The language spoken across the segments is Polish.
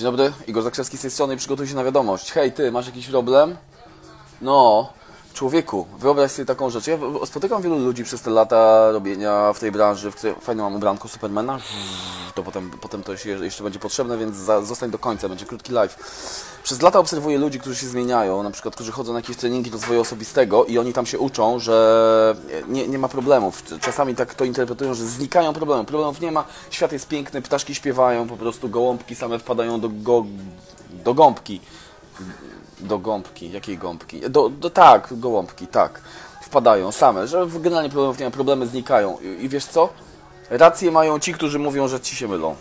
Dzień dobry, Igor Zakrzewski z tej strony przygotuj się na wiadomość. Hej, ty, masz jakiś problem? No, człowieku, wyobraź sobie taką rzecz. Ja spotykam wielu ludzi przez te lata robienia w tej branży, w której fajnie mam ubranko Supermana. To potem, potem to się jeszcze będzie potrzebne, więc za, zostań do końca, będzie krótki live. Przez lata obserwuję ludzi, którzy się zmieniają, na przykład, którzy chodzą na jakieś treningi rozwoju osobistego i oni tam się uczą, że nie, nie ma problemów. Czasami tak to interpretują, że znikają problemy. Problemów nie ma, świat jest piękny, ptaszki śpiewają, po prostu gołąbki same wpadają do, go, do gąbki. Do gąbki, jakiej gąbki? Do, do, tak, gołąbki, tak. Wpadają same, że generalnie problemów nie ma, problemy znikają. I, I wiesz co? Rację mają ci, którzy mówią, że ci się mylą.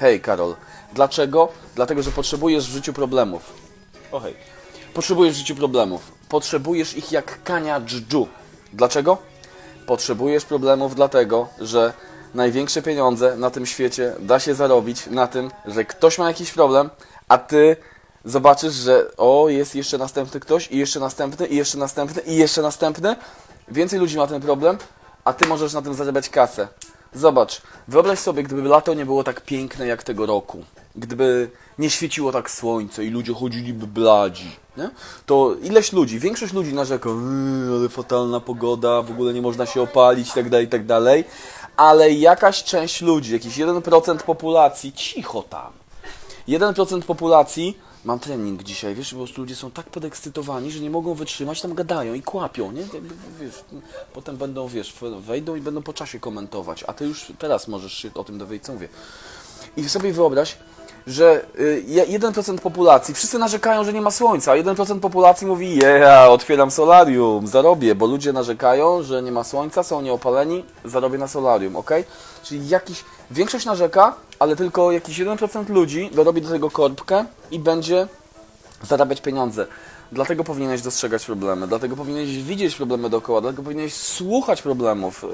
Hej, Karol. Dlaczego? Dlatego, że potrzebujesz w życiu problemów. O hej. Potrzebujesz w życiu problemów. Potrzebujesz ich jak kania dżdżu. Dlaczego? Potrzebujesz problemów dlatego, że największe pieniądze na tym świecie da się zarobić na tym, że ktoś ma jakiś problem, a ty zobaczysz, że o, jest jeszcze następny ktoś i jeszcze następny i jeszcze następny i jeszcze następny. Więcej ludzi ma ten problem, a ty możesz na tym zarabiać kasę. Zobacz, wyobraź sobie, gdyby lato nie było tak piękne jak tego roku. Gdyby nie świeciło tak słońce i ludzie chodziliby bladzi, nie? to ileś ludzi, większość ludzi narzeka, yy, ale fatalna pogoda, w ogóle nie można się opalić, tak dalej, tak. Ale jakaś część ludzi, jakiś 1% populacji, cicho tam, 1% populacji mam trening dzisiaj, wiesz, po prostu ludzie są tak podekscytowani, że nie mogą wytrzymać, tam gadają i kłapią, nie? Jakby, wiesz, potem będą, wiesz, wejdą i będą po czasie komentować, a ty już teraz możesz się o tym dowiedzieć, co mówię. I sobie wyobraź, że 1% populacji, wszyscy narzekają, że nie ma słońca, a 1% populacji mówi, yeah, otwieram solarium, zarobię, bo ludzie narzekają, że nie ma słońca, są nieopaleni, zarobię na solarium, ok? Czyli jakiś, większość narzeka, ale tylko jakiś 1% ludzi dorobi do tego korbkę i będzie zarabiać pieniądze. Dlatego powinieneś dostrzegać problemy, dlatego powinieneś widzieć problemy dookoła, dlatego powinieneś słuchać problemów,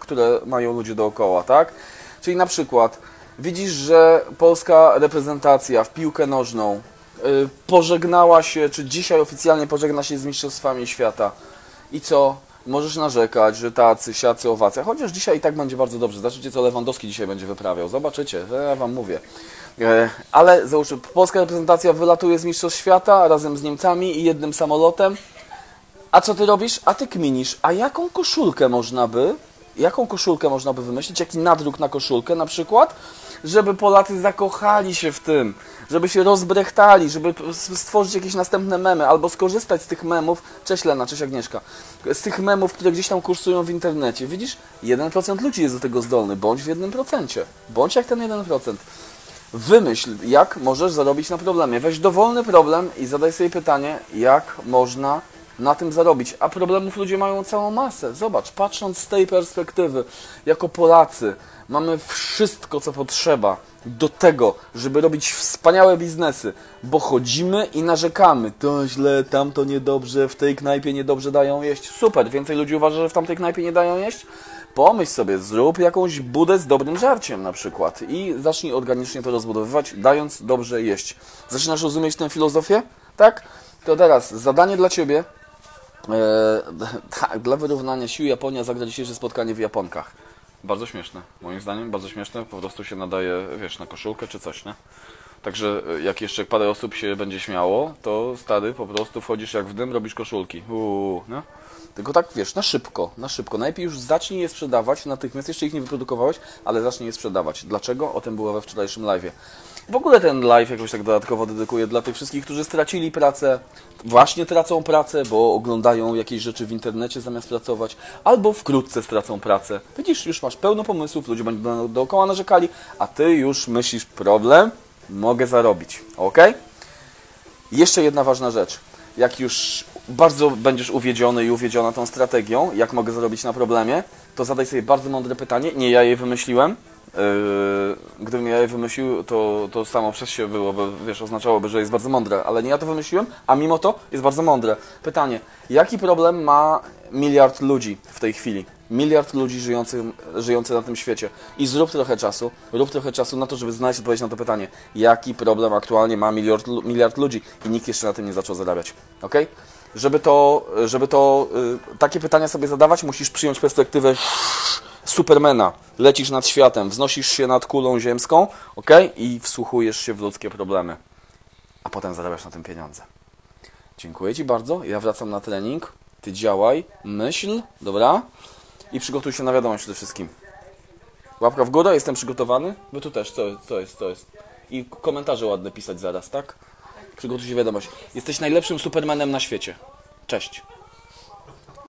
które mają ludzie dookoła, tak? Czyli na przykład widzisz, że polska reprezentacja w piłkę nożną yy, pożegnała się, czy dzisiaj oficjalnie pożegna się z Mistrzostwami Świata. I co? Możesz narzekać, że tacy, siacy, owacja. Chociaż dzisiaj i tak będzie bardzo dobrze. Zobaczycie, co Lewandowski dzisiaj będzie wyprawiał. Zobaczycie, ja wam mówię. E, ale załóżmy, polska reprezentacja wylatuje z Mistrzostw Świata razem z Niemcami i jednym samolotem. A co ty robisz? A ty kminisz. A jaką koszulkę można by, jaką koszulkę można by wymyślić? Jaki nadruk na koszulkę na przykład? Żeby Polacy zakochali się w tym, żeby się rozbrechtali, żeby stworzyć jakieś następne memy, albo skorzystać z tych memów, cześć Lena, cześć Agnieszka, z tych memów, które gdzieś tam kursują w internecie. Widzisz, 1% ludzi jest do tego zdolny, bądź w 1%, bądź jak ten 1%. Wymyśl, jak możesz zarobić na problemie. Weź dowolny problem i zadaj sobie pytanie, jak można na tym zarobić. A problemów ludzie mają całą masę. Zobacz, patrząc z tej perspektywy, jako Polacy, mamy wszystko, co potrzeba do tego, żeby robić wspaniałe biznesy, bo chodzimy i narzekamy. To źle, tamto niedobrze, w tej knajpie niedobrze dają jeść. Super, więcej ludzi uważa, że w tamtej knajpie nie dają jeść? Pomyśl sobie, zrób jakąś budę z dobrym żarciem na przykład i zacznij organicznie to rozbudowywać, dając dobrze jeść. Zaczynasz rozumieć tę filozofię? Tak? To teraz zadanie dla Ciebie. Eee, tak, dla wyrównania sił Japonia zagra dzisiejsze spotkanie w Japonkach. Bardzo śmieszne, moim zdaniem, bardzo śmieszne. Po prostu się nadaje, wiesz, na koszulkę czy coś, nie? Także jak jeszcze parę osób się będzie śmiało, to stary, po prostu wchodzisz jak w dym, robisz koszulki. Uuu, nie? Tylko tak, wiesz, na szybko, na szybko. Najpierw już zacznij je sprzedawać natychmiast, jeszcze ich nie wyprodukowałeś, ale zacznij je sprzedawać. Dlaczego? O tym było we wczorajszym live'ie. W ogóle ten live jakoś tak dodatkowo dedykuję dla tych wszystkich, którzy stracili pracę, właśnie tracą pracę, bo oglądają jakieś rzeczy w internecie zamiast pracować, albo wkrótce stracą pracę. Widzisz, już masz pełno pomysłów, ludzie będą dookoła narzekali, a ty już myślisz, problem, mogę zarobić. Ok? Jeszcze jedna ważna rzecz. Jak już bardzo będziesz uwiedziony i uwiedziona tą strategią, jak mogę zarobić na problemie, to zadaj sobie bardzo mądre pytanie. Nie ja je wymyśliłem. Yy, gdybym ja je wymyślił, to, to samo przez się byłoby, wiesz, oznaczałoby, że jest bardzo mądre, ale nie ja to wymyśliłem, a mimo to jest bardzo mądre. Pytanie, jaki problem ma miliard ludzi w tej chwili? Miliard ludzi żyjących, żyjących na tym świecie. I zrób trochę czasu, rób trochę czasu na to, żeby znaleźć odpowiedź na to pytanie. Jaki problem aktualnie ma miliard, miliard ludzi i nikt jeszcze na tym nie zaczął zarabiać. ok? Żeby to, żeby to, yy, takie pytania sobie zadawać, musisz przyjąć perspektywę Supermana. Lecisz nad światem, wznosisz się nad kulą ziemską, ok? I wsłuchujesz się w ludzkie problemy. A potem zarabiasz na tym pieniądze. Dziękuję Ci bardzo. Ja wracam na trening. Ty działaj, myśl, dobra? I przygotuj się na wiadomość przede wszystkim. Łapka w górę, jestem przygotowany. Wy tu też, co, co jest, co jest. I komentarze ładne pisać zaraz, tak? Przygotuj się wiadomość. Jesteś najlepszym supermanem na świecie. Cześć.